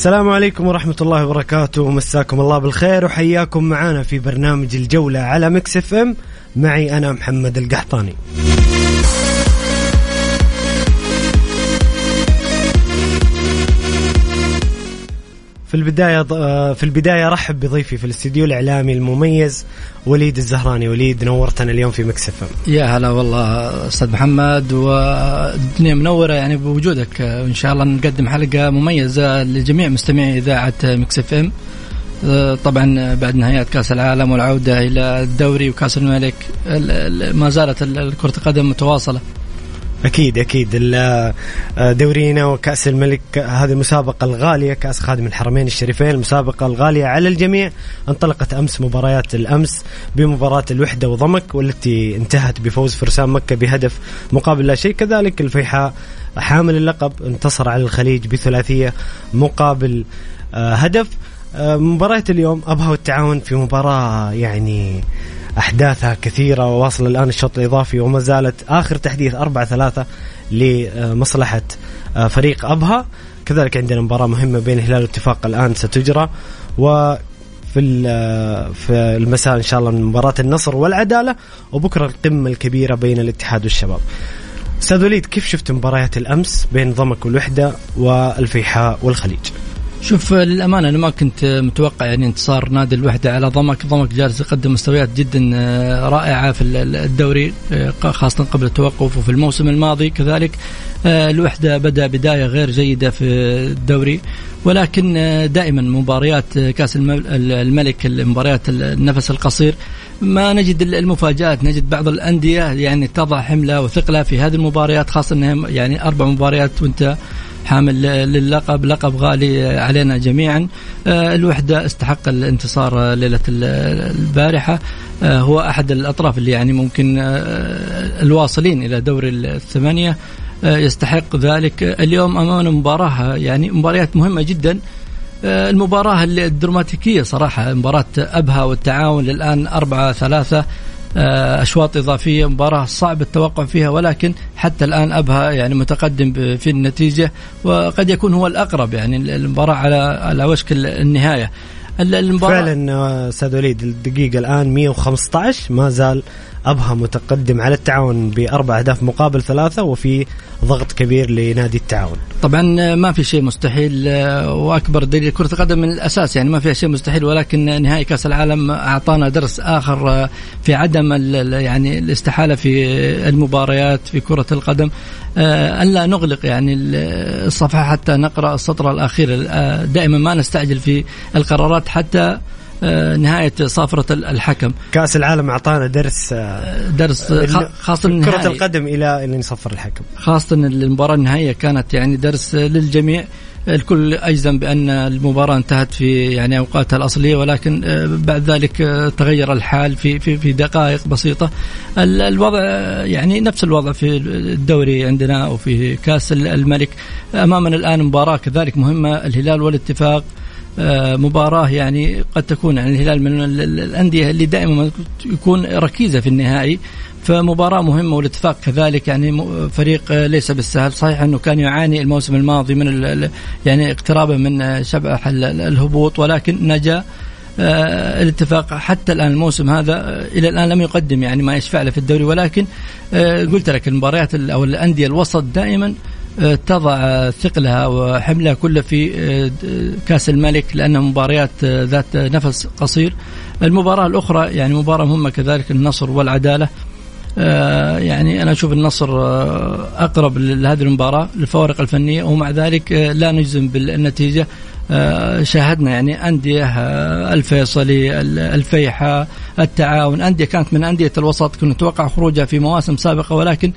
السلام عليكم ورحمة الله وبركاته. مساكم الله بالخير وحياكم معنا في برنامج الجولة على Mix FM. معي أنا محمد القحطاني. في البداية في البداية رحب بضيفي في الاستديو الإعلامي المميز وليد الزهراني. وليد نورتنا اليوم في مكس اف ام. يا هلا والله أستاذ محمد والدنيا منورة يعني بوجودك. إن شاء الله نقدم حلقة مميزة لجميع مستمعي إذاعة Mix FM. طبعا بعد نهاية كأس العالم والعودة إلى الدوري وكأس الملك ما زالت كرة القدم متواصلة. أكيد أكيد. دورينا وكأس الملك هذه المسابقه الغالية كأس خادم الحرمين الشريفين المسابقه الغالية على الجميع. انطلقت أمس مباريات الأمس بمباراة الوحدة وضمك والتي انتهت بفوز فرسان مكة بهدف مقابل لا شيء. كذلك الفيحاء حامل اللقب انتصر على الخليج بثلاثية مقابل هدف. مباراة اليوم أبها والتعاون في مباراة يعني أحداثها كثيرة وواصل الآن الشوط الإضافي وما زالت آخر تحديث أربعة ثلاثة لمصلحة فريق أبها كذلك عندنا مباراة مهمة بين الهلال والاتفاق الآن ستجرى و في في المساء إن شاء الله من مباراة النصر والعدالة وبكرة القمة الكبيرة بين الاتحاد والشباب. أستاذ وليد كيف شفت مباريات الأمس بين ضمك والوحده والفيحاء والخليج؟ شوف للأمانة أنا ما كنت متوقع يعني انتصار نادي الوحدة على ضمك. ضمك جالس يقدم مستويات جدا رائعة في الدوري خاصة قبل التوقف وفي الموسم الماضي. كذلك الوحدة بدأ بداية غير جيدة في الدوري. ولكن دائما مباريات كأس الملك المباريات النفس القصير. ما نجد المفاجآت نجد بعض الأندية يعني تضع حملة وثقلة في هذه المباريات خاصة أنها يعني أربع مباريات وأنت حامل للقب لقب غالي علينا جميعا. الوحدة استحق الانتصار ليلة البارحة. هو أحد الأطراف اللي يعني ممكن الواصلين إلى دوري الثمانية. يستحق ذلك. اليوم أمامنا مباراة يعني مباريات مهمة جدا. المباراة الدراماتيكية صراحة مباراة أبها والتعاون. للآن أربعة ثلاثة. أشواط إضافية مباراة صعب التوقع فيها ولكن حتى الآن أبها يعني متقدم في النتيجة وقد يكون هو الأقرب يعني المباراه على على وشك النهاية. المباراة فعلا أستاذ وليد الدقيقه الآن 115 ما زال أبها متقدم على التعاون بأربع أهداف مقابل ثلاثة وفي ضغط كبير لنادي التعاون. طبعا ما في شيء مستحيل وأكبر دليل كرة القدم من الأساس يعني ما فيها شيء مستحيل ولكن نهائي كأس العالم أعطانا درس آخر في عدم يعني الاستحالة في المباريات في كرة القدم الا نغلق يعني الصفحة حتى نقرأ السطر الأخير دائما ما نستعجل في القرارات حتى نهاية صافرة الحكم. كأس العالم أعطانا درس درس خاصة كرة القدم إلى إلى يصفر الحكم. خاصة المباراة النهائية كانت يعني درس للجميع. الكل أجزم بأن المباراة انتهت في يعني أوقاتها الأصلية ولكن بعد ذلك تغير الحال في في في دقائق بسيطة. الوضع يعني نفس الوضع في الدوري عندنا وفي كأس الملك. أمامنا الآن مباراة كذلك مهمة الهلال والاتفاق. مباراة يعني قد تكون يعني الهلال من الأندية اللي دائما يكون ركيزة في النهائي. فمباراة مهمة والاتفاق كذلك يعني فريق ليس بالسهل. صحيح أنه كان يعاني الموسم الماضي من يعني اقترابه من شبح الهبوط ولكن نجا. آه، الاتفاق حتى الآن الموسم هذا آه، إلى الآن لم يقدم يعني ما يشفع له في الدوري ولكن آه، قلت لك المباريات أو الأندية الوسط دائما تضع ثقلها وحملها كله في كأس الملك لأنها مباريات ذات نفس قصير. المباراة الأخرى يعني مباراة مهمة كذلك النصر والعدالة. يعني أنا أشوف النصر أقرب لهذه المباراة للفوارق الفنية ومع ذلك لا نجزم بالنتيجة. آه، شاهدنا يعني أندية آه، الفيصلي الفيحة التعاون. أندية كانت من أندية الوسط كنا نتوقع خروجها في مواسم سابقة ولكن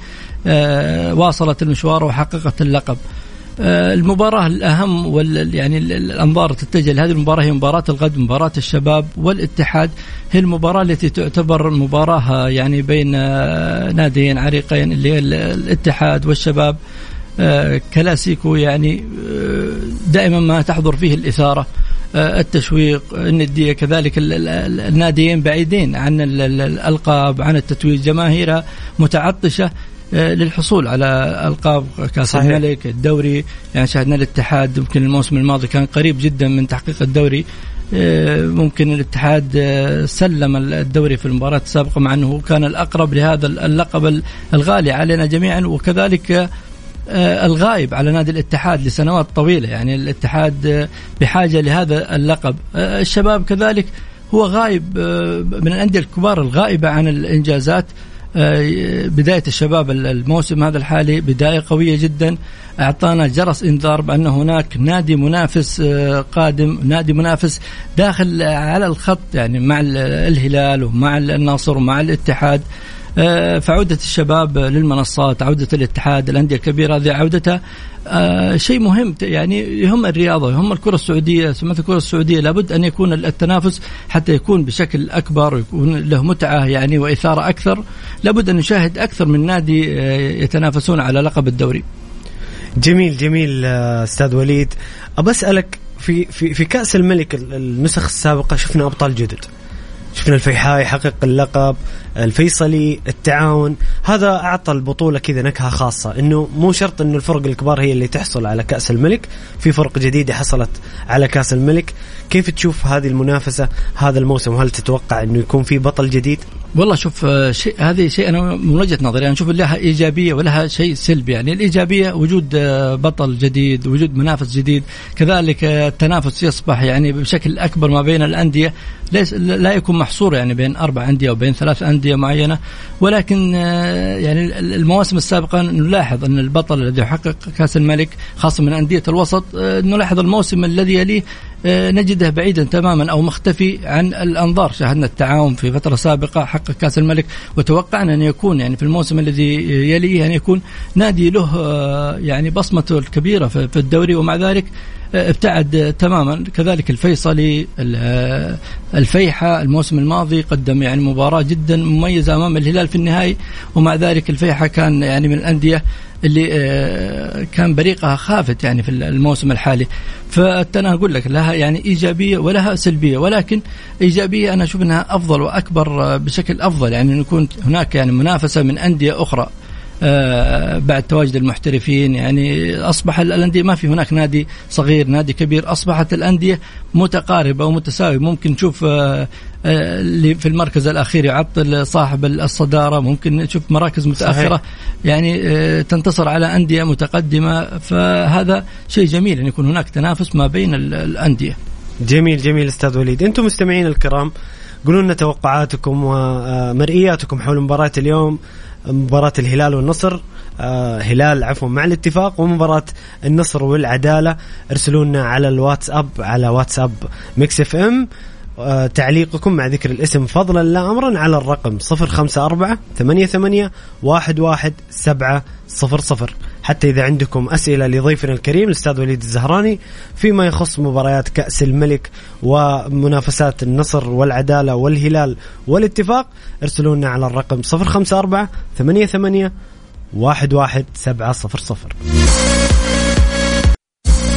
آه، واصلت المشوار وحققت اللقب. المباراة الأهم وال يعني الأنظار تتجه لهذه المباراة هي مباراة الغد مباراة الشباب والاتحاد. هي المباراة التي تعتبر مباراة يعني بين ناديين عريقين اللي هي الاتحاد والشباب. آه، كلاسيكو يعني آه، دائما ما تحضر فيه الإثارة آه، التشويق الندية. كذلك الناديين بعيدين عن الألقاب عن التتويج. جماهيرها متعطشة للحصول على ألقاب كأس صحيح. الملك الدوري. يعني شاهدنا الاتحاد يمكن الموسم الماضي كان قريب جدا من تحقيق الدوري. ممكن الاتحاد سلم الدوري في المباراة السابقة مع أنه كان الأقرب لهذا اللقب الغالي علينا جميعا. وكذلك آه، الغائب على نادي الاتحاد لسنوات طويلة. يعني الاتحاد آه، بحاجة لهذا اللقب. آه، الشباب كذلك هو غايب من الأندية الكبار الغائبة عن الإنجازات. بداية الشباب الموسم هذا الحالي بداية قوية جدا. أعطانا جرس إنذار بأن هناك نادي منافس قادم نادي منافس داخل على الخط. يعني مع الهلال ومع النصر ومع الاتحاد. آه، فعودة الشباب للمنصات عودة الاتحاد الأندية الكبيرة هذه عودتها آه، شيء مهم. يعني يهم الرياضة يهم الكرة السعودية سمعت الكرة السعودية لابد أن يكون التنافس حتى يكون بشكل أكبر ويكون له متعة يعني وإثارة أكثر. لابد أن نشاهد أكثر من نادي آه، يتنافسون على لقب الدوري. جميل جميل أستاذ وليد. أبى أسألك في في في كأس الملك النسخ السابقة شفنا أبطال جدد. شفنا الفيحاء يحقق اللقب الفيصلي التعاون. هذا أعطى البطولة كذا نكهة خاصة إنه مو شرط إنه الفرق الكبار هي اللي تحصل على كأس الملك. في فرق جديدة حصلت على كأس الملك. كيف تشوف هذه المنافسة هذا الموسم؟ هل تتوقع إنه يكون في بطل جديد؟ والله شوف آه، شيء هذه شيء أنا من وجهة نظري أنا أشوف لها إيجابية ولها شيء سلبي. يعني الإيجابية وجود آه، بطل جديد وجود منافس جديد. كذلك آه، التنافس يصبح يعني بشكل أكبر ما بين الأندية ليس لا يكون محصور يعني بين أربع أندية أو بين ثلاث أندية. معينة ولكن يعني المواسم السابقة نلاحظ أن البطل الذي يحقق كأس الملك خاصة من أندية الوسط نلاحظ الموسم الذي يليه آه، نجده بعيدا تماما أو مختفي عن الأنظار. شاهدنا التعاون في فترة سابقة حقق كأس الملك وتوقعنا أن يكون يعني في الموسم الذي يليه أن يكون نادي له آه، يعني بصمته الكبيره في الدوري ومع ذلك آه، ابتعد تماما. كذلك الفيصلي الفيحة الموسم الماضي قدم يعني مباراة جدا مميزة أمام الهلال في النهائي ومع ذلك الفيحة كان يعني من الأندية اللي آه، كان بريقها خافت يعني في الموسم الحالي. فانا أقول لك لها يعني إيجابية ولها سلبية ولكن إيجابية أنا أشوف إنها أفضل وأكبر بشكل أفضل. يعني يكون هناك يعني منافسة من أندية أخرى. آه، بعد تواجد المحترفين يعني أصبح الأندية ما في هناك نادي صغير نادي كبير أصبحت الأندية متقاربة ومتساوية. ممكن نشوف آه، آه، اللي في المركز الأخير يعطل صاحب الصدارة ممكن نشوف مراكز متأخرة صحيح. يعني تنتصر على أندية متقدمة. فهذا شيء جميل أن يكون هناك تنافس ما بين الأندية. جميل جميل أستاذ وليد. أنتم مستمعين الكرام قولوا لنا توقعاتكم ومرئياتكم حول مباراة اليوم. مباراة الهلال والنصر. آه هلال عفوا مع الاتفاق ومباراة النصر والعدالة. ارسلوا لنا على الواتساب على واتساب Mix FM. تعليقكم مع ذكر الاسم فضلا لا أمرا على الرقم 054 88 11700 حتى إذا عندكم أسئلة لضيفنا الكريم الأستاذ وليد الزهراني فيما يخص مباريات كأس الملك ومنافسات النصر والعدالة والهلال والاتفاق ارسلوا لنا على الرقم 054 88 11700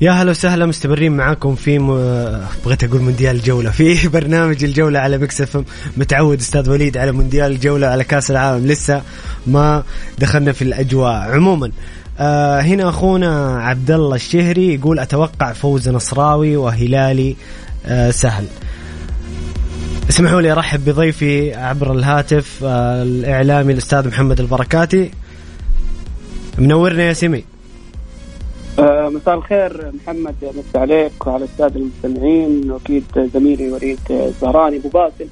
يا هلا وسهلا مستمرين معاكم في م... بغيت أقول مونديال الجولة في برنامج الجولة على مكسف متعود أستاذ وليد على مونديال الجولة على كأس العالم لسه ما دخلنا في الأجواء. عموما آه هنا أخونا عبد الله الشهري يقول أتوقع فوز نصراوي وهلالي آه سهل. اسمحوا لي أرحب بضيفي عبر الهاتف آه الإعلامي الأستاذ محمد البركاتي. منورنا يا سمي آه، مساء الخير محمد مساء عليك وعلى الساده المستمعين وأكيد زميلي وليد الزهراني أبو باسل.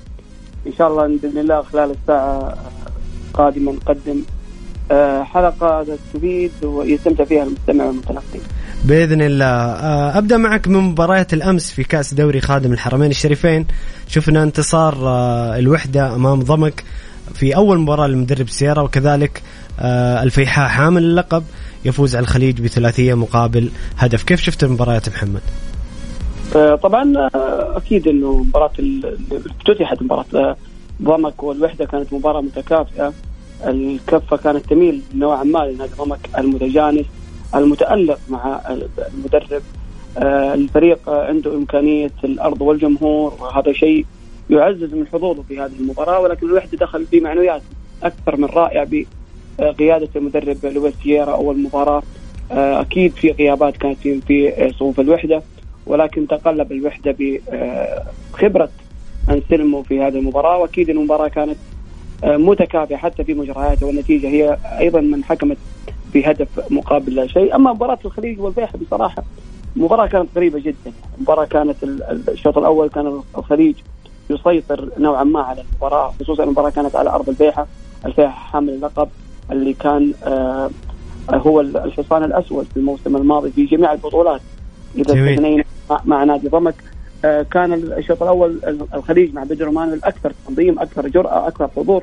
إن شاء الله بإذن الله خلال الساعة القادمة نقدم آه، حلقة تفيد ويستمتع فيها المستمع والمتلقي. بإذن الله. آه، أبدأ معك من مباريات الأمس في كأس دوري خادم الحرمين الشريفين. شفنا انتصار الوحدة أمام ضمك في أول مباراة للمدرب سيارة وكذلك الفيحاء حامل اللقب. يفوز على الخليج بثلاثية مقابل هدف. كيف شفت المباريات محمد؟ آه، طبعا آه، أكيد إنه مباراة افتتحت مباراة آه، ضمك والوحدة كانت مباراة متكافئة. الكفة كانت تميل نوعا ما لنادي ضمك المتجانس المتألق مع المدرب. الفريق عنده إمكانية الأرض والجمهور وهذا شيء يعزز من حظوظه في هذه المباراة ولكن الوحدة دخل بمعنويات أكثر من رائع قيادة المدرب لويس سييرا أول مباراة. آه، أكيد في غيابات كانت في صفوف الوحدة ولكن تقلب الوحدة بخبره أنسلمو في هذه المباراة. وأكيد المباراة كانت آه، متكافئة حتى في مجرياتها والنتيجة هي أيضا من حكمت بهدف مقابل لا شيء. أما مباراة الخليج والبيحة بصراحة مباراة كانت غريبة جدا. المباراه كانت الشوط الأول كان الخليج يسيطر نوعا ما على المباراة خصوصا المباراة كانت على أرض البيحة. البيحة حامل اللقب. اللي كان آه، هو الحصان الأسود في الموسم الماضي في جميع البطولات. إذا استثنينا مع نادي ضمك. آه، كان الشوط الأول الخليج مع بدر رومان الأكثر تنظيم أكثر جرأة أكثر حضور.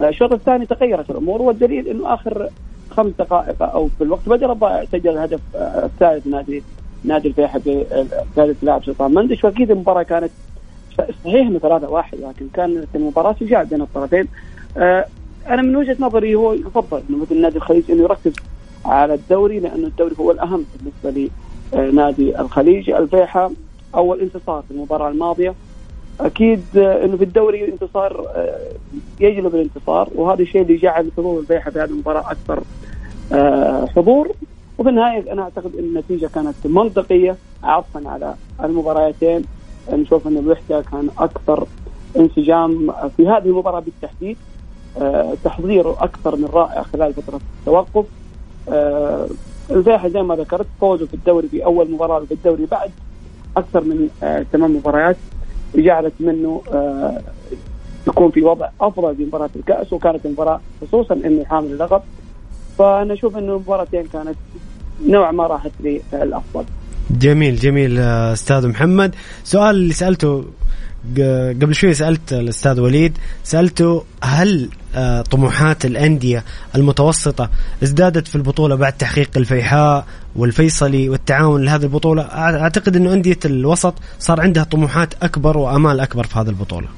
آه، الشوط الثاني تغيرت الأمور والدليل إنه آخر خمس دقائق أو في الوقت بدل الضائع سجل الهدف الثالث نادي نادي الفيحة بثالث لاعب سلطان مندش. وأكيد المباراة كانت صحيح انه 3 1 لكن كانت المباراة شجاع بين الطرفين. أنا من وجهة نظري هو يفضل إنه مثل نادي الخليج إنه يركز على الدوري لأنه الدوري هو الأهم بالنسبة لنادي الخليج. الفيحة أول انتصار في المباراة الماضية. أكيد إنه في الدوري انتصار آه، يجلب الانتصار وهذا الشيء اللي جعل حضور الفيحة في هذه المباراة أكثر آه، حضور. وفي النهاية أنا أعتقد إن النتيجة كانت منطقية عطفا على المباراتين. نشوف ان الوحدة كان أكثر انسجام في هذه المباراة بالتحديد. تحضيره أكثر من رائع خلال فترة التوقف. آه، الفيحة زي ما ذكرت فوزه في الدوري في أول مباراة في الدوري بعد أكثر من آه، ثمان مباريات. جعلت منه يكون في وضع أفضل في مباراة الكأس وكانت المباراه خصوصا إنه حامل اللقب. فأنا أشوف إنه المباراتين كانت نوعا ما راحت للأفضل. جميل جميل أستاذ محمد. سؤال اللي سألته قبل شوي سألت الأستاذ وليد سألته هل آه، طموحات الأندية المتوسطة ازدادت في البطولة بعد تحقيق الفيحاء والفيصلي والتعاون لهذه البطولة؟ أعتقد إنه أندية الوسط صار عندها طموحات أكبر وأمال أكبر في هذه البطولة.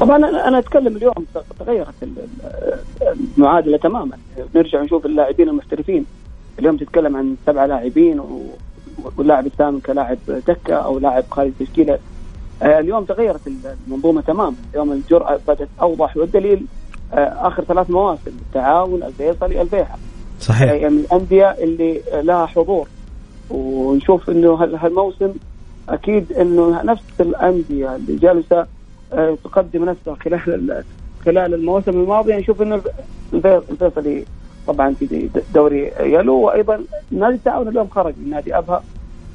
طبعا أنا أتكلم اليوم تغيرت المعادلة تماما. نرجع نشوف اللاعبين المحترفين. اليوم تتكلم عن سبعه لاعبين واللاعب الثامن كلاعب دكة أو لاعب خارج تشكيله اليوم تغيرت المنظومة تماما. اليوم الجرأة بدأت أوضح والدليل آه، آخر ثلاث مواسم التعاون الفيصلي البيحة صحيح. يعني الأندية اللي لها حضور. ونشوف إنه هالموسم أكيد إنه نفس الأندية اللي جالسة آه، تقدم نفسها خلال خلال المواسم الماضيه نشوف إنه الفيصلي طبعا في دوري يلو. وأيضا نادي التعاون اليوم خرج من نادي أبها.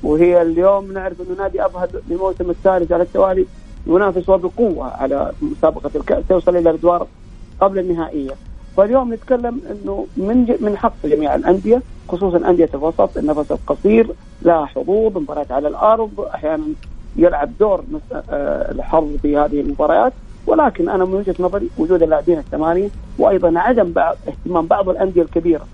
وهي اليوم نعرف إنه نادي ابها للموسم الثالث على التوالي ينافس وبقوة على مسابقة الكاس يوصل إلى الأدوار قبل النهائية. فاليوم نتكلم إنه من من حق جميع الأندية خصوصا أندية الوسط النفس القصير لها حظوظ مباريات على الأرض أحيانا يلعب دور آه، الحظ في هذه المباريات. ولكن أنا من وجهة نظري وجود اللاعبين الثمانية وأيضا عدم بعض اهتمام بعض الأندية الكبيرة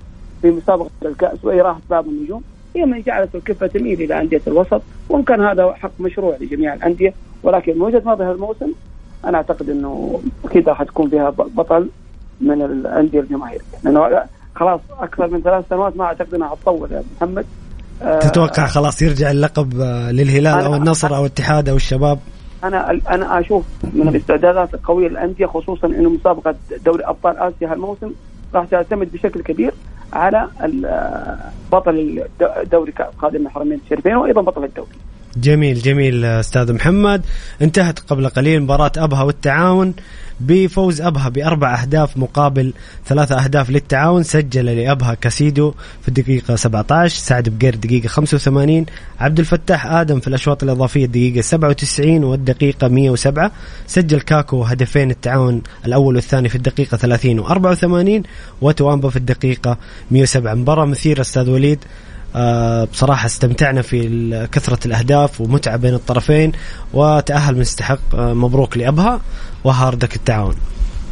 في مسابقة الكأس واراحه بعض النجوم هي من جعلت الكفة تميل إلى أندية الوسط وإن كان هذا حق مشروع لجميع الأندية ولكن من وجهه نظري الموسم أنا أعتقد إنه أكيد راح تكون فيها بطل من الأندية الجماهيريه لأنه خلاص أكثر من ثلاث سنوات ما أعتقد إنها حتطول يا محمد. تتوقع خلاص يرجع اللقب آه، للهلال أو النصر أو الاتحاد أو الشباب؟ أنا أنا أشوف من الاستعدادات القوية للأندية خصوصا إنه مسابقة دوري أبطال آسيا هالموسم راح تعتمد بشكل كبير على بطل دوري خادم الحرمين الشريفين وأيضا بطل الدوري. جميل جميل أستاذ محمد. انتهت قبل قليل مباراة أبها والتعاون بفوز أبها بأربع أهداف مقابل ثلاثة أهداف للتعاون. سجل لأبها كاسيدو في الدقيقة 17 سعد بقير دقيقة 85 عبد الفتاح آدم في الأشواط الإضافية الدقيقه 97 والدقيقة 107 سجل كاكو هدفين التعاون الأول والثاني في الدقيقة 30 و84 وتوامبا في الدقيقة 107 مباراة مثيرة أستاذ وليد. بصراحة استمتعنا في كثرة الأهداف ومتعة بين الطرفين وتأهل مستحق آه، مبروك لأبها وهاردك التعاون.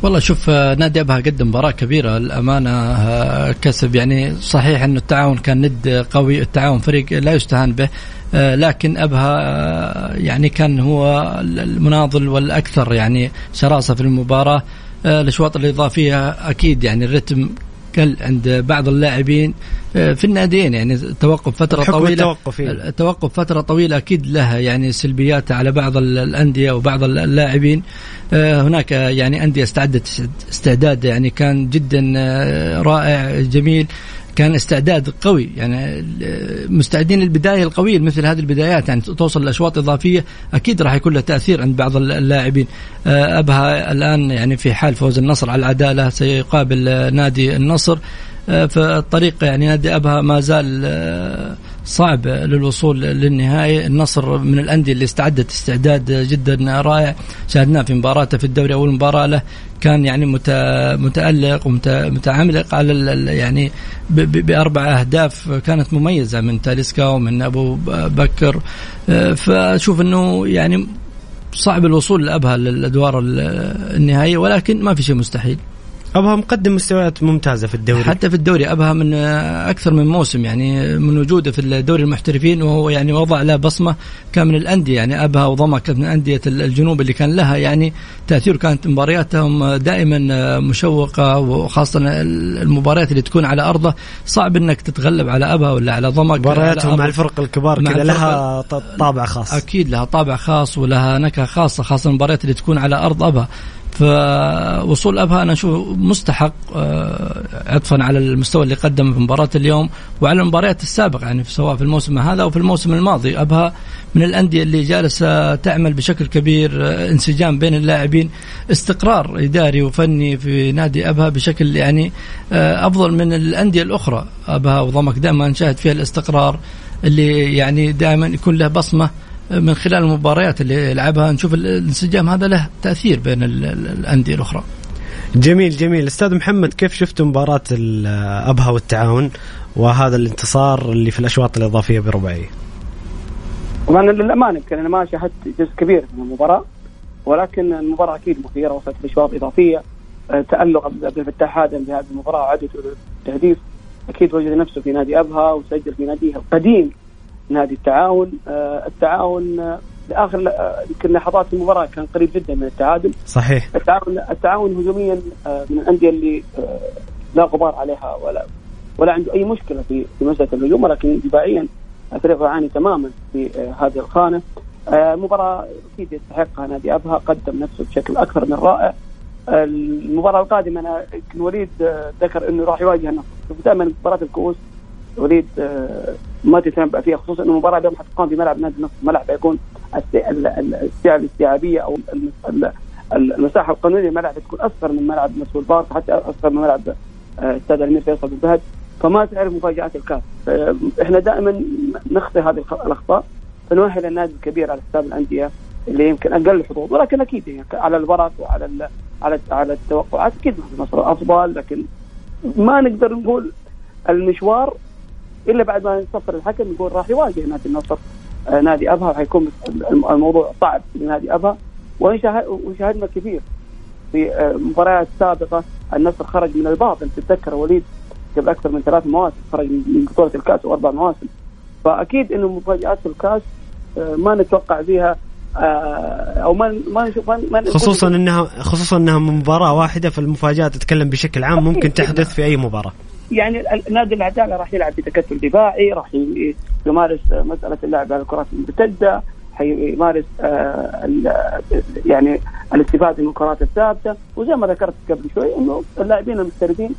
والله شوف آه، نادي أبها قدم مباراة كبيرة. الأمانة كسب. يعني صحيح انه التعاون كان ند قوي. التعاون فريق لا يستهان به. لكن أبها يعني كان هو المناضل والأكثر يعني شراسة في المباراة. الأشواط الإضافية أكيد يعني الرتم قل عند بعض اللاعبين آه، في الناديين يعني توقف فترة طويلة. التوقف, التوقف فترة طويلة أكيد لها يعني سلبيات على بعض الأندية وبعض اللاعبين. آه، هناك يعني أندية استعدت استعداد يعني كان جدا آه، رائع جميل. كان استعداد قوي يعني مستعدين للبداية القوية مثل هذه البدايات يعني توصل لأشواط إضافية أكيد راح يكون له تأثير عند بعض اللاعبين. أبها الآن يعني في حال فوز النصر على العدالة سيقابل نادي النصر. فالطريق يعني نادي أبها ما زال صعب للوصول للنهائي. النصر من الأندية اللي استعدت استعداد جدا رائع. شاهدناه في مباراته في الدوري أول مباراة له كان يعني متألق ومتعملق على يعني بأربع أهداف كانت مميزة من تاليسكا ومن أبو بكر. فأشوف أنه يعني صعب الوصول لأبها للأدوار النهائية ولكن ما في شيء مستحيل. أبها مقدم مستويات ممتازة في الدوري. حتى في الدوري أبها من أكثر من موسم يعني من وجوده في الدوري المحترفين وهو يعني وضع له بصمة كان من الأندية. يعني أبها وضمك كانت من انديه الجنوب اللي كان لها يعني تأثير كانت مبارياتهم دائما مشوقة وخاصة المباريات اللي تكون على أرضه. صعب إنك تتغلب على أبها ولا على ضمك مبارياتهم مع الفرق الكبار كذا لها طابع خاص. أكيد لها طابع خاص ولها نكهة خاصة خاصة المباريات اللي تكون على أرض أبها. فوصول أبها أنا أشوف مستحق آه، عطفا على المستوى اللي قدمه في مباراة اليوم وعلى المباريات السابقة يعني سواء في الموسم هذا أو في الموسم الماضي. أبها من الأندية اللي جالسة تعمل بشكل كبير آه، انسجام بين اللاعبين استقرار إداري وفني في نادي أبها بشكل يعني آه، أفضل من الأندية الأخرى. أبها وضمك دائما نشاهد فيها الاستقرار اللي يعني دائما يكون له بصمة من خلال المباريات اللي يلعبها نشوف الانسجام هذا له تأثير بين الأندية الأخرى. جميل جميل أستاذ محمد كيف شفت مباراة أبها والتعاون وهذا الانتصار اللي في الأشواط الإضافية برباعيه؟ طبعا للأمانة يمكن أنا ما شاهدت جزء كبير من المباراة ولكن المباراة أكيد مثيره وصلت لأشواط إضافية آه، تألق عبد الفتاح آدم في هذه المباراة وعدته التهديف أكيد وجد نفسه في نادي أبها وسجل في ناديه القديم نادي التعاون آه، التعاون آه، لآخر آه، يمكن لحظات المباراة كان قريب جدا من التعادل. صحيح. التعاون التعاون هجوميا من الأندية اللي لا غبار عليها ولا ولا عنده أي مشكلة في في مسألة الهجوم ولكن دفاعيا الفريق يعاني تماما في هذه الخانة. المباراه أكيد يستحقها نادي أبها قدم نفسه بشكل أكثر من رائع. المباراة القادمة أنا يمكن وليد ذكر إنه راح يواجه النصر دائما مباراة الكؤوس وليد ما تتنبأ فيها خصوصا إنه المباراه اليوم حتقام في ملعب نادي النصر ملعب يكون السعه الاستيعابية أو المساحة القانونية للملعب تكون أصغر من ملعب مسؤول بارك حتى أصغر من ملعب آه، استاد الأمير فيصل بن فهد فما تعرف مفاجآت الكاس. إحنا دائما نخطي هذه الأخطاء فنؤهل النادي الكبير على حساب الأندية اللي يمكن أقل حظوظ ولكن أكيد يعني على الورق وعلى على على التوقعات أكيد النصر أفضل لكن ما نقدر نقول المشوار إلا بعد ما يصفر الحكم يقول راح يواجه نادي النصر. آه نادي أبها وحيكون الموضوع صعب لنادي أبها. وشاهدنا كثير في آه مباريات سابقة. النصر خرج من الباطن. تتذكر وليد قبل أكثر من ثلاث مواسم خرج من بطولة الكأس وأربع مواسم. فأكيد إنه مفاجآت الكأس آه ما نتوقع فيها أو ما ما نشوف ما خصوصا انها خصوصا إنها مباراة واحدة فالمفاجآت تتكلم بشكل عام ممكن تحدث في أي مباراة. يعني نادي العداله راح يلعب بتكتل دفاعي راح يمارس مسألة اللعب على الكرات المرتدة حيمارس آه يعني الاستفاده من الكرات الثابتة. وزي ما ذكرت قبل شوي إنه اللاعبين المحترفين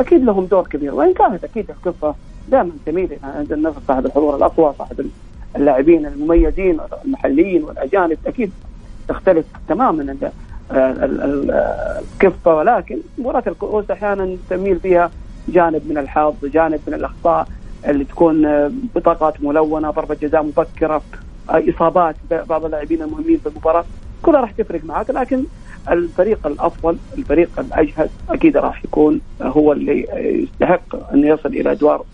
أكيد لهم دور كبير. وإن كانت أكيد الكفه دائما تميل عند النصر صاحب الحضور الأقوى صاحب اللاعبين المميزين المحليين والأجانب أكيد تختلف تماما الكفه ولكن مباراة الكؤوس أحيانا تميل فيها جانب من الحظ جانب من الأخطاء اللي تكون بطاقات ملونة ضربة جزاء مبكرة إصابات بعض اللاعبين المهمين في المباراة. كلها راح تفرق معك لكن الفريق الأفضل الفريق الأجهز أكيد راح يكون هو اللي يستحق انه يصل إلى أدوار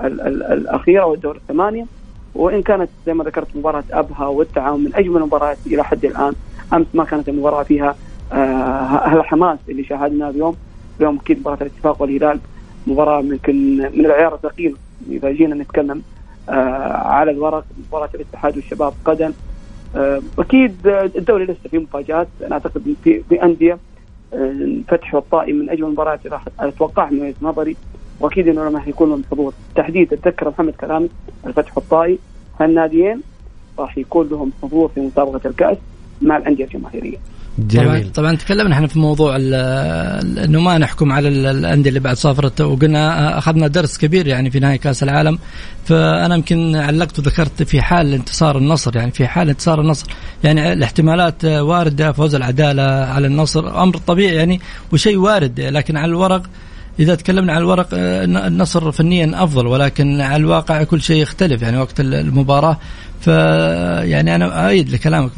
الأخيرة والدور الثمانية. وإن كانت زي ما ذكرت مباراة أبها والتعاون من أجمل المباريات إلى حد الآن أمس ما كانت المباراة فيها آه الحماس اللي شاهدناه اليوم اليوم أكيد مباراة الاتفاق والهلال. مباراة يمكن من العيار الثقيل. إذا جينا نتكلم آه على الورق مباراة الاتحاد والشباب غدا. آه أكيد الدوري لسه فيه مفاجآت. أنا أعتقد في في أندية الفتح والطائي من أجمل المباريات راح أتوقع من وجهة نظري. وأكيد إنه لما يكون لهم حضور تحديد أتذكر محمد كلامي الفتح والطائي هالناديين راح يكون لهم حضور في مسابقه الكأس مع الأندية الجماهيرية. جميل. طبعا طبعا تكلمنا إحنا في موضوع إنه ما نحكم على الأندية اللي بعد صافرت وقلنا أخذنا درس كبير يعني في نهاية كأس العالم. فأنا يمكن علقت وذكرت في حال انتصار النصر يعني في حال انتصار النصر. يعني الاحتمالات واردة فوز العدالة على النصر أمر طبيعي يعني وشيء وارد. لكن على الورق إذا تكلمنا عن الورق النصر فنيا أفضل ولكن على الواقع كل شيء يختلف يعني وقت المباراة. ف يعني أنا أؤيد لكلامك.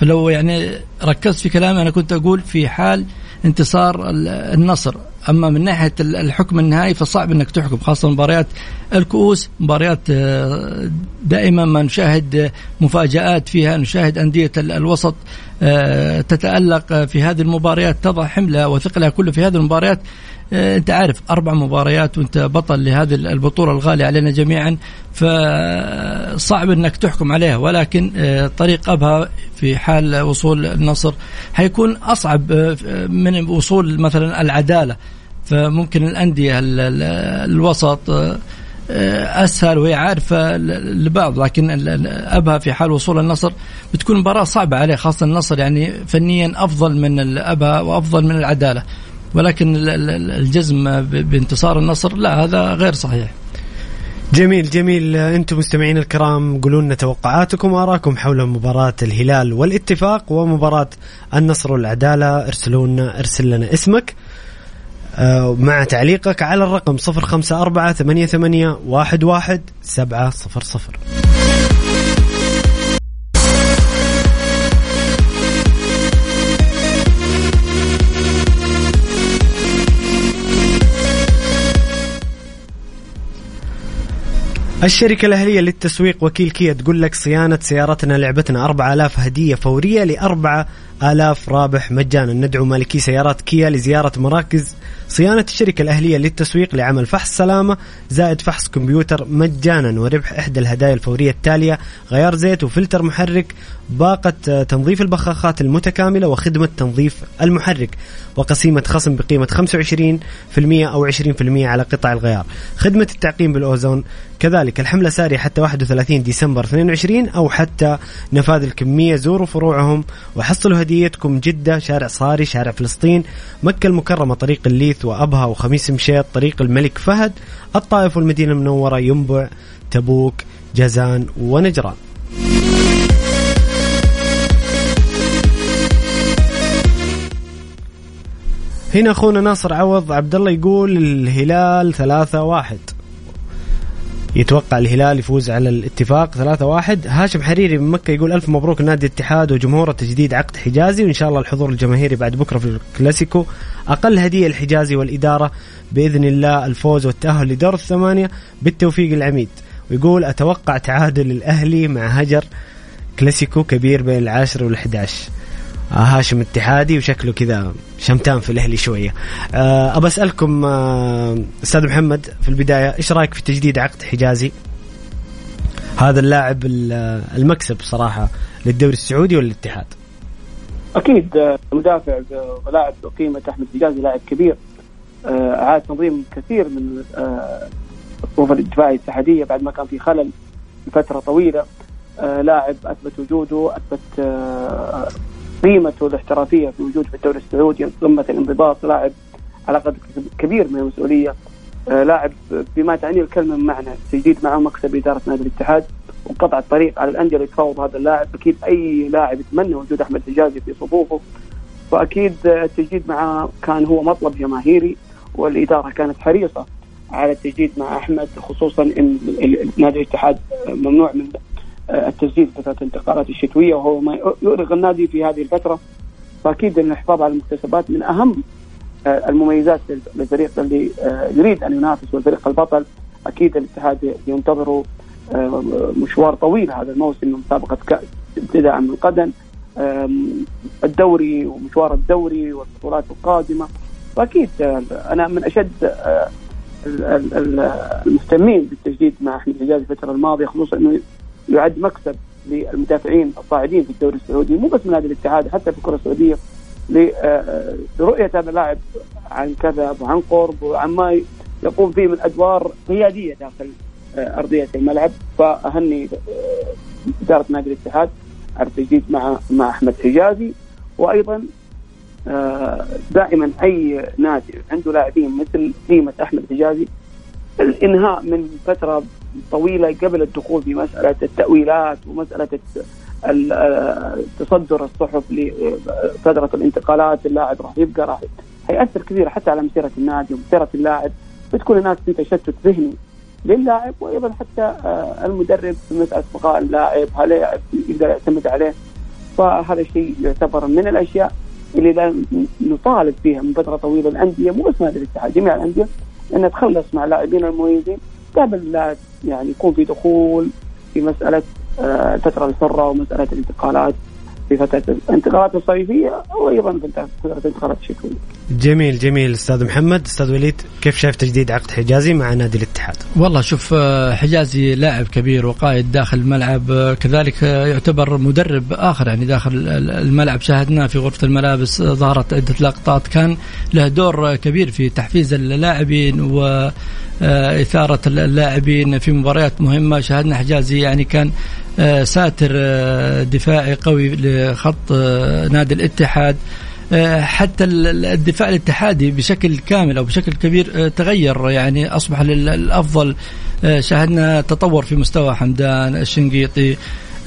فلو يعني ركزت في كلامي أنا كنت أقول في حال انتصار النصر. أما من ناحية الحكم النهائي فصعب إنك تحكم خاصة مباريات الكؤوس مباريات دائما ما نشاهد مفاجآت فيها نشاهد أندية الوسط تتألق في هذه المباريات تضع حملها وثقلها كله في هذه المباريات. انت عارف أربع مباريات وانت بطل لهذه البطولة الغالية علينا جميعا فصعب انك تحكم عليها. ولكن طريق أبها في حال وصول النصر حيكون أصعب من وصول مثلا العدالة. فممكن الأندية الوسط أسهل وهي عارفة لبعض لكن أبها في حال وصول النصر بتكون مباراة صعبة عليه خاصة النصر يعني فنيا أفضل من الابها وأفضل من العدالة. ولكن الجزم بانتصار النصر لا هذا غير صحيح. جميل جميل. أنتم مستمعين الكرام قولوا لنا توقعاتكم واراكم حول مباراة الهلال والاتفاق ومباراة النصر والعدالة. ارسلوا لنا ارسل لنا اسمك مع تعليقك على الرقم 054 88 11 700 الشركة الأهلية للتسويق وكيل كيا تقول لك صيانة سيارتنا لعبتنا 4000 هدية فورية لأربعة آلاف رابح مجانا. ندعو مالكي سيارات كيا لزيارة مراكز صيانة الشركة الأهلية للتسويق لعمل فحص سلامة زائد فحص كمبيوتر مجانا. وربح إحدى الهدايا الفورية التالية غيار زيت وفلتر محرك باقة تنظيف البخاخات المتكاملة وخدمة تنظيف المحرك وقسيمة خصم بقيمة 25% أو 20% على قطع الغيار. خدمة التعقيم بالأوزون كذلك الحملة سارية حتى 31 ديسمبر 22 أو حتى نفاذ الكمية زوروا فروعهم وحصلوا هديتكم جدة شارع صاري شارع فلسطين مكة المكرمة طريق الليث وأبها وخميس مشيط طريق الملك فهد الطائف والمدينة المنورة ينبع تبوك جازان ونجران. هنا أخونا ناصر عوض عبد الله يقول الهلال ثلاثة واحد. يتوقع الهلال يفوز على الاتفاق 3-1 هاشم حريري من مكة يقول ألف مبروك نادي الاتحاد وجمهوره تجديد عقد حجازي وإن شاء الله الحضور الجماهيري بعد بكرة في الكلاسيكو. أقل هدية الحجازي والإدارة بإذن الله الفوز والتأهل لدور الثمانية بالتوفيق العميد. ويقول أتوقع تعادل الأهلي مع هجر كلاسيكو كبير بين العاشر والأحد عشر هاشم اتحادي وشكله كذا شمتان في الأهلي شوية. أه أبى أسألكم أه أستاذ محمد في البداية إيش رأيك في تجديد عقد حجازي؟ هذا اللاعب المكسب صراحة للدوري السعودي والاتحاد. أكيد مدافع ولاعب قيمه أحمد حجازي لاعب كبير أعاد تنظيم كثير من الصفوف الدفاعية الاتحادية بعد ما كان في خلل لفترة طويلة لاعب أثبت وجوده أثبت قيمته الاحترافية في وجوده في الدوري السعودي قمة الانضباط لاعب على قدر كبير من المسؤولية آه، لاعب بما تعنيه الكلمة من معنى تجديد معه مكسب إدارة نادي الاتحاد وقطع الطريق على الأندية اللي تفاوض هذا اللاعب. أكيد أي لاعب يتمنى وجود أحمد حجازي في صفوفه وأكيد التجديد معه كان هو مطلب جماهيري والإدارة كانت حريصة على التجديد مع أحمد خصوصا إن نادي الاتحاد ممنوع من التسجيل فترة الانتقالات الشتوية وهو ما يؤرق النادي في هذه الفترة. فأكيد إن الحفاظ على المكتسبات من أهم آه، المميزات للفريق اللي آه، يريد أن ينافس والفريق البطل. أكيد الاتحاد ينتظره آه، مشوار طويل هذا الموسم من مسابقة كاس ابتداء من غدا الدوري ومشوار الدوري والبطولات القادمة. واكيد أنا من أشد المهتمين بالتجديد مع أحمد حجاز الفترة الماضية خصوصا إنه يعد مكسب للمدافعين الصاعدين في الدوري السعودي مو بس من نادي الاتحاد حتى في الكرة السعودية لرؤيه هذا اللاعب عن كذب وعن قرب وعن ما يقوم فيه من أدوار قيادية داخل آه، أرضية الملعب. فأهني آه، إدارة نادي الاتحاد على التجديد مع مع أحمد حجازي. وأيضا آه، دائما أي نادي عنده لاعبين مثل قيمة أحمد حجازي الإنهاء من فترة طويلة قبل الدخول في مسألة التأويلات ومسألة تصدر الصحف لفتره الانتقالات اللاعب راح يبقى راح حيأثر كثير حتى على مسيرة النادي ومسيرة اللاعب. بتكون الناس في تشتت ذهني للاعب وأيضا حتى آه، المدرب في مسألة بقاء اللاعب هل يقدر يعتمد عليه. فهذا الشيء يعتبر من الأشياء اللي لا نطالب فيها من فترة طويلة الأندية مو بس نادي الاتحاد جميع الأندية انها تخلص مع اللاعبين المميزين. قبل لا يعني يكون في دخول في مسألة الفترة الحرة ومسألة الانتقالات. في فترة الانتقالات الصيفية وأيضا في فترة الانتقالات الشتوية. جميل جميل. أستاذ محمد أستاذ وليد كيف شايف تجديد عقد حجازي مع نادي الاتحاد؟ والله شوف آه، حجازي لاعب كبير وقائد داخل الملعب آه، كذلك آه، يعتبر مدرب آخر يعني داخل الملعب. شاهدناه في غرفة الملابس ظهرت عدة لقطات. كان له دور كبير في تحفيز اللاعبين و إثارة اللاعبين في مباريات مهمة. شاهدنا حجازي يعني كان ساتر دفاعي قوي لخط نادي الاتحاد. آه، حتى الدفاع الاتحادي بشكل كامل أو بشكل كبير آه، تغير. يعني أصبح للافضل آه، شاهدنا تطور في مستوى حمدان الشنقيطي.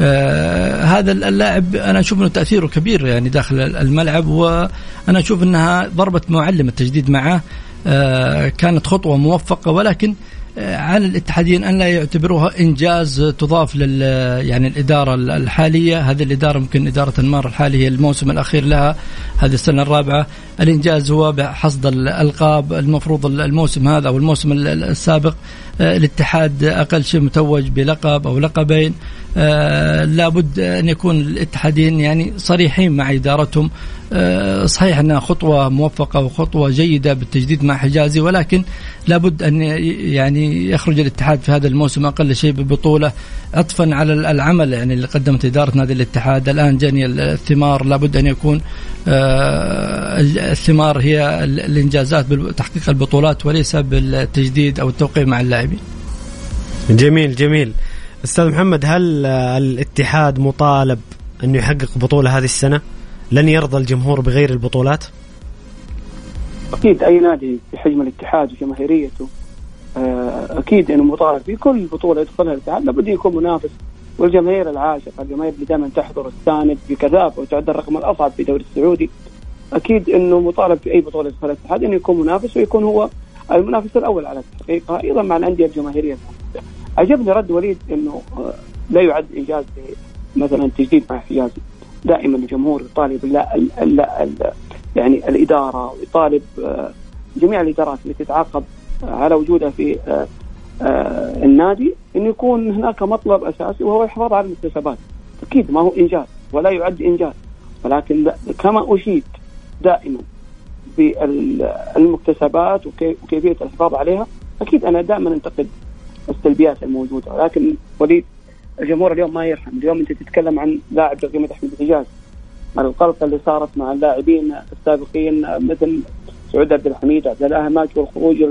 آه هذا اللاعب أنا أشوف إنه تأثيره كبير يعني داخل الملعب وأنا أشوف إنها ضربة معلم التجديد معه. آه كانت خطوة موفقة ولكن على الاتحاديين أن لا يعتبروها إنجاز تضاف لل يعني الإدارة الحالية. هذه الإدارة ممكن إدارة انمار الحاليه الموسم الأخير لها هذه السنة الرابعة. الإنجاز هو بحصد الألقاب. المفروض الموسم هذا أو الموسم السابق آه، الاتحاد أقل شيء متوج بلقب أو لقبين. آه، لابد أن يكون الاتحادين يعني صريحين مع إدارتهم. آه، صحيح أنها خطوة موفقة وخطوة جيدة بالتجديد مع حجازي ولكن لابد أن يعني يخرج الاتحاد في هذا الموسم أقل شيء ببطولة. عطفا على العمل يعني اللي قدمت إدارة نادي الاتحاد. الآن جني الثمار. لابد أن يكون الثمار هي الإنجازات بتحقيق البطولات وليس بالتجديد أو التوقيع مع اللاعبين. جميل جميل. أستاذ محمد هل الاتحاد مطالب انه يحقق بطولة هذه السنة؟ لن يرضى الجمهور بغير البطولات؟ أكيد أي نادي بحجم الاتحاد وجماهيريته آه، أكيد إنه مطالب في كل بطولة يدخلها الاتحاد لابد يكون منافس والجماهير العاشقة الجماهير اللي دائما تحضر الساند بكثافه وتعد الرقم الأصعب في الدوري السعودي أكيد إنه مطالب في أي بطولة يدخلها الاتحاد إنه يكون منافس ويكون هو المنافس الأول على التحقيق. أيضا مع الأندية الجماهيرية. عجبني رد وليد إنه آه، لا يعد إنجاز مثلا تجديد مع حجازي دائما الجمهور يطالب لا لا يعني الإدارة ويطالب آه، جميع الإدارات التي تتعاقب على وجودها في آه، النادي انه يكون هناك مطلب أساسي وهو الحفاظ على المكتسبات أكيد ما هو إنجاز ولا يعد إنجاز ولكن كما أشيد دائما بالمكتسبات وكيفية الحفاظ عليها أكيد أنا دائما أنتقد السلبيات الموجودة ولكن وليد الجمهور اليوم ما يرحم. اليوم أنت تتكلم عن لاعب بقيمه أحمد الحجاز. القلقه اللي صارت مع اللاعبين السابقين مثل سعود عبد الحميد عبد الله ماجد والخروج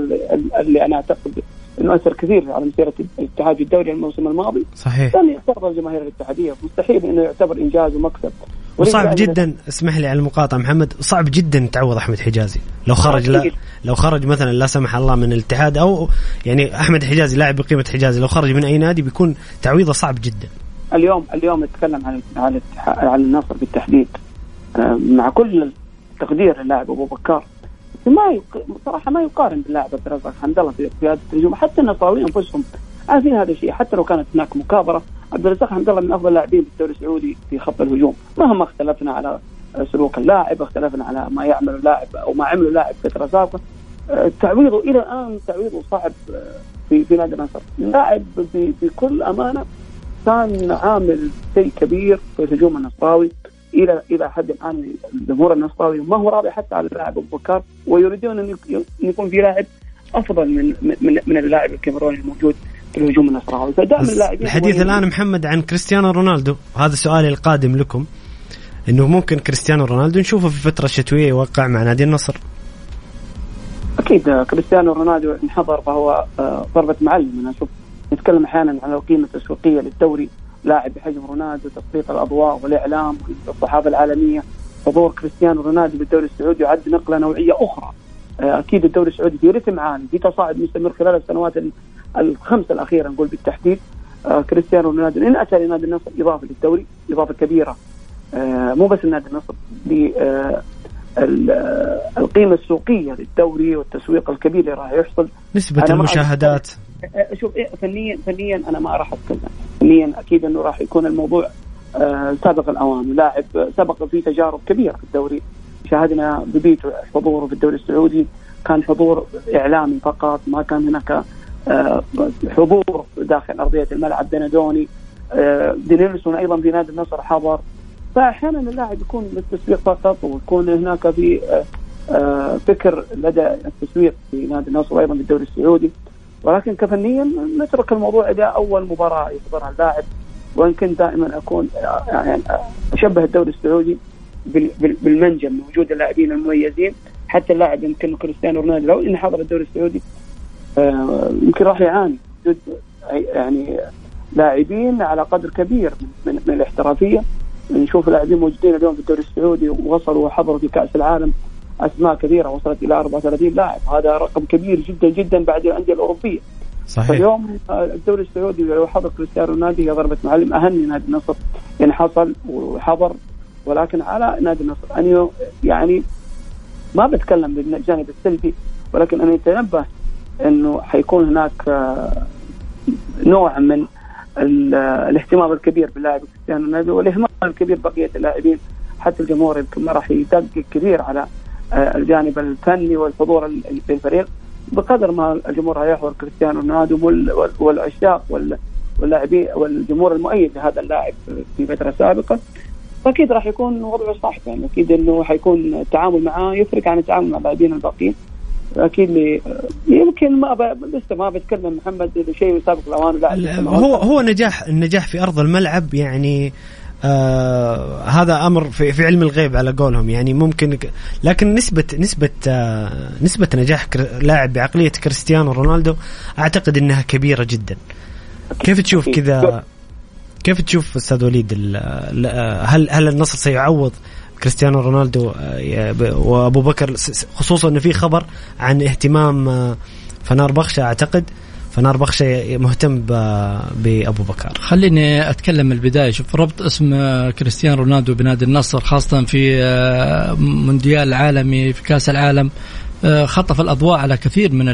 اللي أنا أعتقد إنه أثر كثير على مسيرة الاتحاد في الدوري الموسم الماضي. صحيح. كان يعتبر الجماهير الاتحادية. مستحيل إنه يعتبر إنجاز ومكسب. وصعب جدا. اسمح لي على المقاطعة محمد صعب جدا تعوض أحمد حجازي. لو خرج لا لو خرج مثلا لا سمح الله من الاتحاد أو يعني أحمد حجازي لاعب بقيمة حجازي لو خرج من أي نادي بيكون تعويضه صعب جدا. اليوم اليوم نتكلم عن عن عن النصر بالتحديد. آه، مع كل تقدير للاعب أبو بكر ما صراحة ما يقارن باللاعب عبد الرزاق حمد الله في قياده الهجوم حتى النصراويين أنفسهم عارفين هذا الشيء. حتى لو كانت هناك مكابرة عبد الرزاق حمد الله من أفضل اللاعبين في الدوري السعودي في خط الهجوم. مهما اختلفنا على سلوك اللاعب اختلفنا على ما يعمل اللاعب أو ما عمله اللاعب فترة سابقة آه، تعويضه إلى الآن تعويضه صعب آه، في في نادي النصر اللاعب بكل أمانة كان عامل شيء كبير في الهجوم النصراوي إلى إلى حد الآن الجمهور النصراوي ما هو راضي حتى على اللاعب أبو بكر ويريدون أن يكون في لاعب أفضل من من من اللاعب الكاميروني الموجود الهجوم النصراوي فدائما اللاعبين الحديث الآن محمد عن كريستيانو رونالدو. وهذا سؤالي القادم لكم. إنه ممكن كريستيانو رونالدو نشوفه في الفترة الشتويه يوقع مع نادي النصر؟ أكيد كريستيانو رونالدو انحضر فهو آه، ضربة معلم. أنا أشوف نتكلم أحيانا عن القيمة التسويقية للدوري. لاعب بحجم رونالدو تسليط الأضواء والإعلام والصحافه العالمية. حضور كريستيانو رونالدو بالدوري السعودي يعد نقلة نوعية أخرى. آه، أكيد الدوري السعودي في رتم عالي في تصاعد مستمر خلال السنوات الخمسه الأخيرة نقول بالتحديد. آه، كريستيانو رونالدو إن أتى لنادي النصر إضافة للدوري إضافة كبيرة. آه، مو بس النادي النصر القيمة السوقية للدوري والتسويق الكبير اللي راح يحصل. نسبة المشاهدات. شوف إيه فنيا فنيا أنا ما راح أتكلم. فنيا أكيد إنه راح يكون الموضوع آه سابق الأوان لاعب سبق في تجارب كبيرة في الدوري. شاهدنا ببيته حضوره في الدوري السعودي. كان حضور إعلامي فقط ما كان هناك آه حضور داخل أرضية الملعب. بندوني آه دينيلسون أيضا في نادي النصر حضر. فاحيانا اللاعب يكون للتسويق فقط ويكون هناك في آه، فكر لدى التسويق في نادي النصر وأيضا في الدوري السعودي. ولكن كفنيا نترك الموضوع إلى أول مباراة يحضرها اللاعب. وإن كنت دائما أكون يعني أشبه الدوري السعودي. بالمنجم من وجود اللاعبين المميزين. حتى اللاعب يمكن كريستيانو رونالدو لو إنه حضر الدوري السعودي آه، يمكن راح يعاني يعني لاعبين على قدر كبير من, من الاحترافية. نشوف لاعبين موجودين اليوم في الدوري السعودي ووصلوا وحضروا في كأس العالم. أسماء كبيره وصلت إلى 34 لاعب. هذا رقم كبير جدا جدا بعد الأندية الأوروبية. صحيح. فاليوم الدوري السعودي لو حضر كريستيانو رونالدو هي ضربة معلم اهني نادي النصر. ان حصل وحضر ولكن على نادي النصر ان يعني ما بتكلم بالجانب السلبي ولكن ان يتنبه إنه حيكون هناك آه، نوع من الاهتمام الكبير باللاعب كريستيانو رونالدو والاهمال الكبير بقية اللاعبين. حتى الجمهور يمكن ما راح يدقق كثير على آه، الجانب الفني والحضور للفريق بقدر ما الجمهور هيحضر كريستيانو رونالدو والعشاق واللاعبين والجمهور المؤيد لهذا اللاعب في فترة سابقة. فاكيد راح يكون وضعه صح يعني. أكيد إنه حيكون التعامل معاه يفرق عن التعامل مع اللاعبين الباقيين. أكيد يمكن ما ب... لسه ما بتكلم محمد شيء سابق الأوان. لا هو هو نجاح النجاح في أرض الملعب يعني آه هذا أمر في, في علم الغيب على قولهم يعني. ممكن لكن نسبه نسبة آه نسبة نجاح لاعب بعقلية كريستيانو رونالدو أعتقد إنها كبيرة جدا. كيف تشوف كذا؟ كيف تشوف أستاذ وليد هل هل النصر سيعوض كريستيانو رونالدو آه، وأبو بكر خصوصا انه في خبر عن اهتمام آه، فنار بخشة أعتقد فنار بخشة مهتم بأبو بكر. خليني أتكلم من البداية. شوف ربط اسم كريستيانو رونالدو بنادي النصر خاصة في آه، مونديال العالمي في كأس العالم. آه، خطف الأضواء على كثير من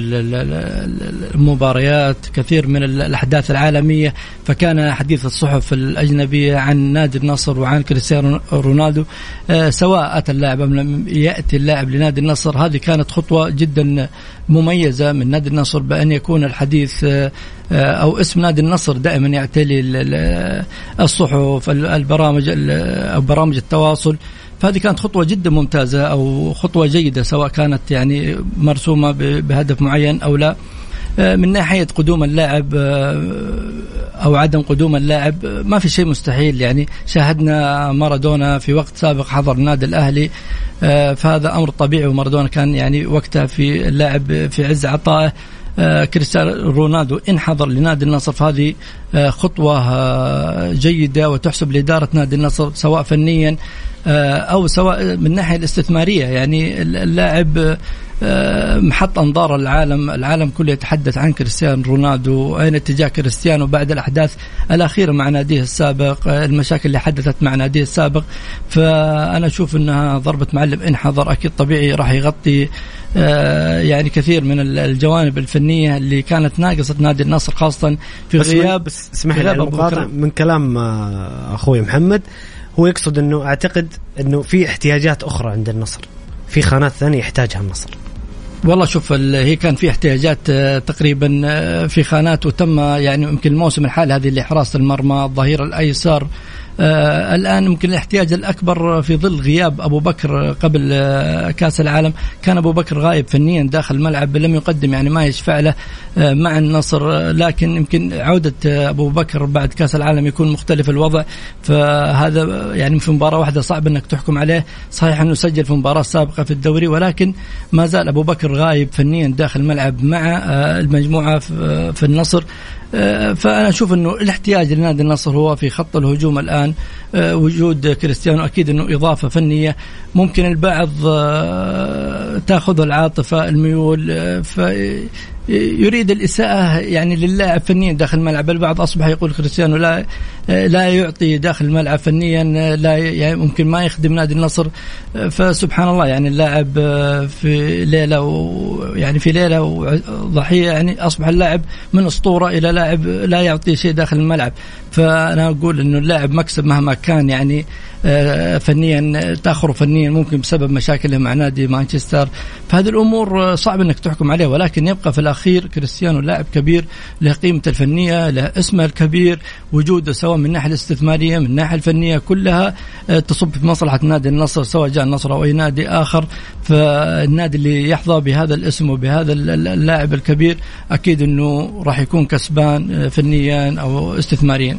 المباريات كثير من الأحداث العالمية. فكان حديث الصحف الأجنبية عن نادي النصر وعن كريستيانو رونالدو آه، سواء أتى اللاعب أم لم يأتي اللاعب لنادي النصر. هذه كانت خطوة جدا مميزة من نادي النصر بأن يكون الحديث آه، أو اسم نادي النصر دائما يعتلي الصحف البرامج أو برامج التواصل. فهذه كانت خطوة جدا ممتازة أو خطوة جيدة سواء كانت يعني مرسومة بهدف معين أو لا. من ناحية قدوم اللاعب أو عدم قدوم اللاعب ما في شيء مستحيل. يعني شاهدنا مارادونا في وقت سابق حضر النادي الأهلي فهذا أمر طبيعي ومارادونا كان يعني وقتها في اللاعب في عز عطائه. آه، كريستيانو رونالدو إن حضر لنادي النصر. فهذه آه، خطوة آه، جيدة وتحسب لإدارة نادي النصر سواء فنيا أو سواء من الناحية الاستثمارية. يعني اللاعب محط أنظار العالم، العالم كله يتحدث عن كريستيانو رونالدو، اين اتجاه كريستيانو بعد الأحداث الأخيرة مع ناديه السابق، المشاكل اللي حدثت مع ناديه السابق، فأنا أشوف إنها ضربة معلم ان حضر أكيد طبيعي راح يغطي آه، يعني كثير من الجوانب الفنية اللي كانت ناقصة نادي النصر خاصة في غياب اسمح لي من كلام آه، أخوي محمد. هو يقصد إنه أعتقد إنه في احتياجات أخرى عند النصر. في خانات ثانية يحتاجها النصر. والله شوف هي كان في احتياجات آه، تقريبا في خانات وتم يعني يمكن الموسم الحالي هذه اللي حراسة المرمى الظهير الأيسر آه الآن يمكن الاحتياج الأكبر في ظل غياب أبو بكر قبل آه كأس العالم كان أبو بكر غايب فنيا داخل الملعب لم يقدم يعني ما يشفع له آه مع النصر. لكن يمكن عودة آه أبو بكر بعد كأس العالم يكون مختلف الوضع. فهذا يعني في مباراة واحدة صعب أنك تحكم عليه. صحيح أنه سجل في مباراة سابقة في الدوري ولكن ما زال أبو بكر غايب فنيا داخل الملعب مع آه المجموعة في النصر. آه، فأنا أشوف إنه الاحتياج لنادي النصر هو في خط الهجوم الآن آه، وجود كريستيانو. أكيد إنه إضافة فنية ممكن البعض آه، تأخذ العاطفة الميول يريد الإساءة يعني للاعب فنيا داخل الملعب. البعض أصبح يقول كريستيانو لا لا يعطي داخل الملعب فنيا لا يعني ممكن ما يخدم نادي النصر. فسبحان الله يعني اللاعب في ليلة يعني في ليلة وضحية يعني أصبح اللاعب من أسطورة إلى لاعب لا يعطي شيء داخل الملعب. فأنا أقول أنه اللاعب مكسب مهما كان يعني فنيا تأخر فنيا ممكن بسبب مشاكله مع نادي مانشستر. فهذه الأمور صعب إنك تحكم عليه ولكن يبقى في الأخير كريستيانو لاعب كبير له قيمته الفنية له اسمه الكبير وجوده سواء من الناحيه الاستثمارية من الناحيه الفنية كلها آه، تصب في مصلحة نادي النصر سواء جاء النصر أو أي نادي آخر. فالنادي اللي يحظى بهذا الاسم وبهذا اللاعب الكبير أكيد إنه راح يكون كسبان آه، فنيا أو استثماريا.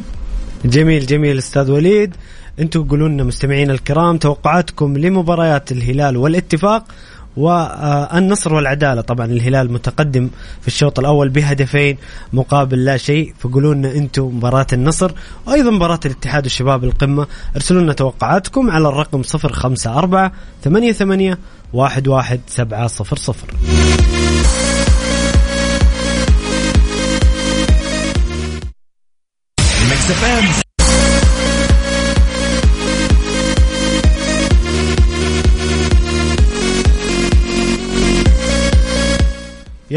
جميل جميل أستاذ وليد. أنتم قولوا لنا مستمعينا الكرام توقعاتكم لمباريات الهلال والاتفاق والنصر والعدالة. طبعا الهلال متقدم في الشوط الأول بهدفين مقابل لا شيء فقولوا لنا أنتم مباراة النصر وأيضا مباراة الاتحاد والشباب القمة. ارسلوا لنا توقعاتكم على الرقم 054 88 11700 Mix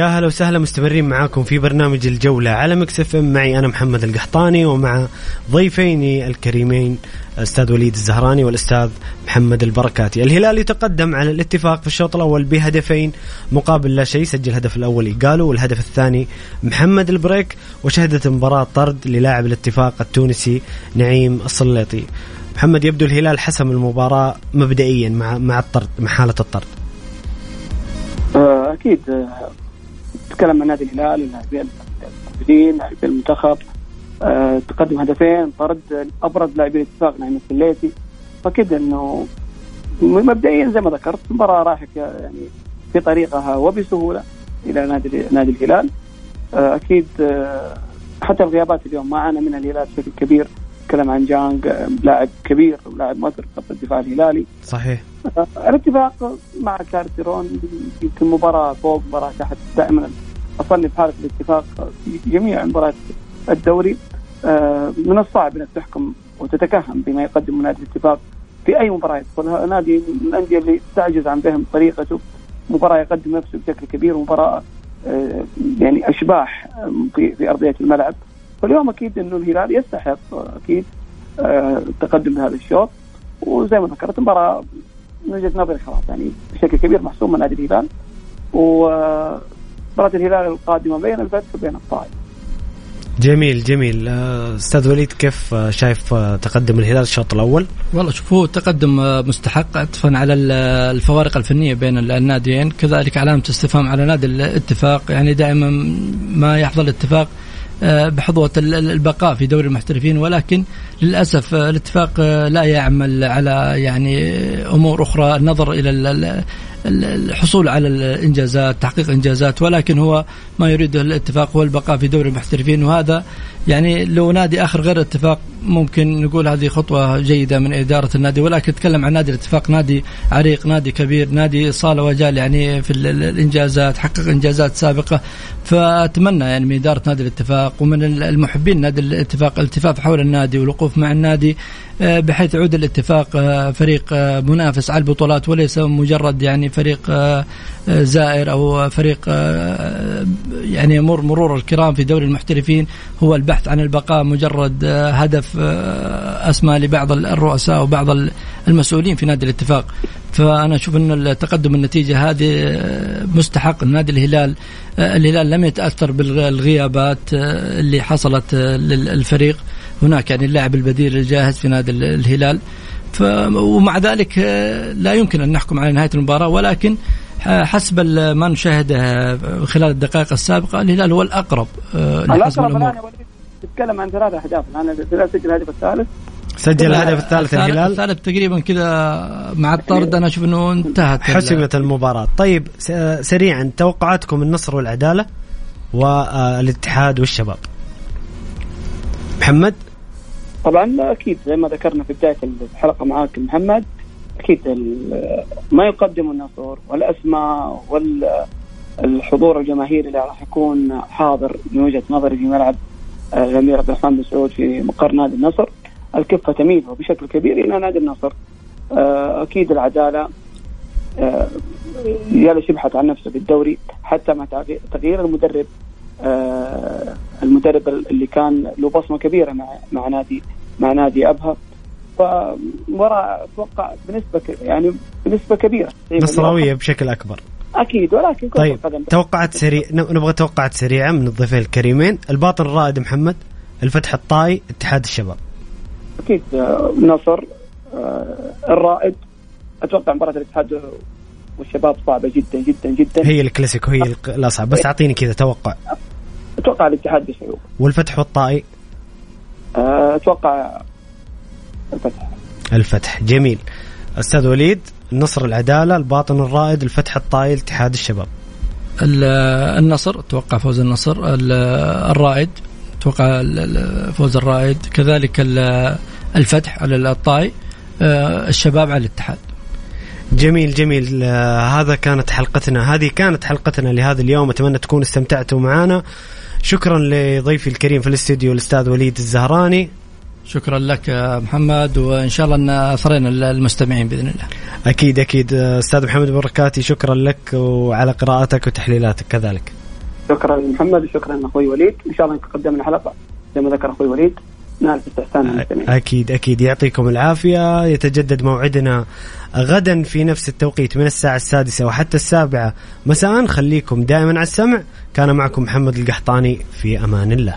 يا هلا وسهلا مستمرين معاكم في برنامج الجولة على Mix FM. معي أنا محمد القحطاني ومع ضيفيني الكريمين الأستاذ وليد الزهراني والأستاذ محمد البركاتي. الهلال يتقدم على الاتفاق في الشوط الأول بهدفين مقابل لا شيء سجل الهدف الأول إيجالو والهدف الثاني محمد البريك وشهدت مباراة طرد للاعب الاتفاق التونسي نعيم السليطي محمد يبدو الهلال حسم المباراة مبدئيا مع مع الطرد مع حالة الطرد. آه، أكيد. تكلم عن نادي الهلال اللاعبين الموجودين لاعبين المنتخب. أه تقدم هدفين طرد أبرز لاعبين الاتفاق نعيم السليطي فكده إنه مبدئيا زي ما ذكرت المباراة راحت يعني في طريقها وبسهولة إلى نادي نادي الهلال. أه أكيد أه حتى الغيابات اليوم ما عانى منها الهلال بشكل كبير. تكلم عن جانج آه، لاعب كبير ولاعب مؤثر في خط الدفاع الهلالي. صحيح. آه، الاتفاق مع كارتيرون يمكن مباراة فوق مباراة تحت دائما اصنف حالة الاتفاق في جميع مباريات الدوري. آه، من الصعب إنك تحكم وتتكهن بما يقدم نادي الاتفاق في أي مباراة يدخلها. نادي من الأندية اللي تعجز عن فهم طريقته. مباراة يقدم نفسه بشكل كبير مباراة آه، يعني أشباح في في أرضية الملعب. فاليوم أكيد إنه الهلال يستحق أكيد التقدم بهذا الشوط. وزي ما ذكرت المباراة من وجهة نظري خلاص يعني بشكل كبير محسوم من نادي الهلال. و مباراة الهلال القادمة بين الفتح وبين الطائف. جميل جميل. آه، أستاذ وليد كيف آه، شايف آه، تقدم الهلال الشوط الأول؟ والله شوف هو تقدم مستحق عطفا على الفوارق الفنية بين الناديين. كذلك علامة استفهام على نادي الاتفاق. يعني دائما ما يحظى الاتفاق بحظوة البقاء في دوري المحترفين ولكن للأسف الاتفاق لا يعمل على يعني أمور أخرى النظر إلى الحصول على الإنجازات تحقيق إنجازات ولكن هو ما يريده الاتفاق هو البقاء في دوري المحترفين وهذا يعني لو نادي آخر غير الاتفاق ممكن نقول هذه خطوة جيدة من إدارة النادي ولكن أتكلم عن نادي الاتفاق نادي عريق نادي كبير نادي صال وجال يعني في الإنجازات حقق إنجازات سابقة. فأتمنى يعني من إدارة نادي الاتفاق ومن المحبين نادي الاتفاق الالتفاف حول النادي والوقوف مع النادي بحيث يعود الاتفاق آه، فريق آه، منافس على البطولات وليس مجرد يعني فريق زائر أو فريق يعني يمر مرور الكرام في دوري المحترفين. هو البحث عن البقاء مجرد هدف أسمى لبعض الرؤساء وبعض المسؤولين في نادي الاتفاق. فأنا أشوف أن التقدم النتيجة هذه مستحق. نادي الهلال الهلال لم يتأثر بالغيابات اللي حصلت للفريق. هناك يعني اللاعب البديل الجاهز في نادي الهلال. ف ومع ذلك لا يمكن أن نحكم على نهاية المباراة. ولكن حسب ما نشاهده خلال الدقائق السابقة الهلال هو الأقرب الأقرب الآن تتكلم عن ثلاث أهداف. الآن الهلال سجل الهدف الثالث سجل الهدف الثالث الهلال. الثالث تقريبا كذا مع الطرد أنا أشوف إنه انتهت حسمت المباراة. طيب سريعا توقعاتكم النصر والعدالة والاتحاد والشباب. محمد؟ طبعا أكيد. زي ما ذكرنا في بداية الحلقة معاك محمد أكيد ما يقدم النصر والأسماء والحضور الجماهيري اللي راح يكون حاضر من وجهة نظري في ملعب الأمير عبد الرحمن بن سعود في مقر نادي النصر. الكفة تميل بشكل كبير إلى نادي النصر. آه، أكيد العدالة يالش آه، يبحث عن نفسه في الدوري حتى مع تغيير المدرب آه، المدرب اللي كان له بصمة كبيرة مع مع نادي مع نادي أبها. فمباراه أتوقع بنسبة يعني بنسبة كبيرة. نصراويه بشكل أكبر. أكيد ولكن طيب توقعات سريع نبغى توقعات سريعة من الضيفين الكريمين. الباطن الرائد محمد الفتح الطائي اتحاد الشباب. أكيد آه، نصر آه، الرائد. أتوقع مباراة الاتحاد والشباب صعبة جدا جدا جدا. هي الكلاسيكو هي الاصعب بس أعطيني كذا توقع. أتوقع الاتحاد بصعوبه والفتح والطائي؟ آه، أتوقع الفتح. الفتح. جميل. أستاذ وليد النصر العدالة الباطن الرائد الفتح الطائي الاتحاد الشباب. النصر أتوقع فوز النصر. الرائد أتوقع فوز الرائد. كذلك الفتح على الطائي آه، الشباب على الاتحاد. جميل جميل. آه هذا كانت حلقتنا. هذه كانت حلقتنا لهذا اليوم. أتمنى تكونوا استمتعتوا معنا. شكرا لضيفي الكريم في الاستديو الأستاذ وليد الزهراني. شكرا لك محمد وإن شاء الله إن أثرينا المستمعين بإذن الله. أكيد أكيد. أستاذ محمد بركاتي شكرا لك وعلى قراءتك وتحليلاتك كذلك. شكرا محمد وشكرا أخوي وليد. إن شاء الله قدمنا حلقه زي ما ذكر أخوي وليد. نال استحسان أكيد أكيد. يعطيكم العافية. يتجدد موعدنا غدا في نفس التوقيت من الساعة السادسة وحتى السابعة. مساء. خليكم دائما على السمع. كان معكم محمد القحطاني. في أمان الله.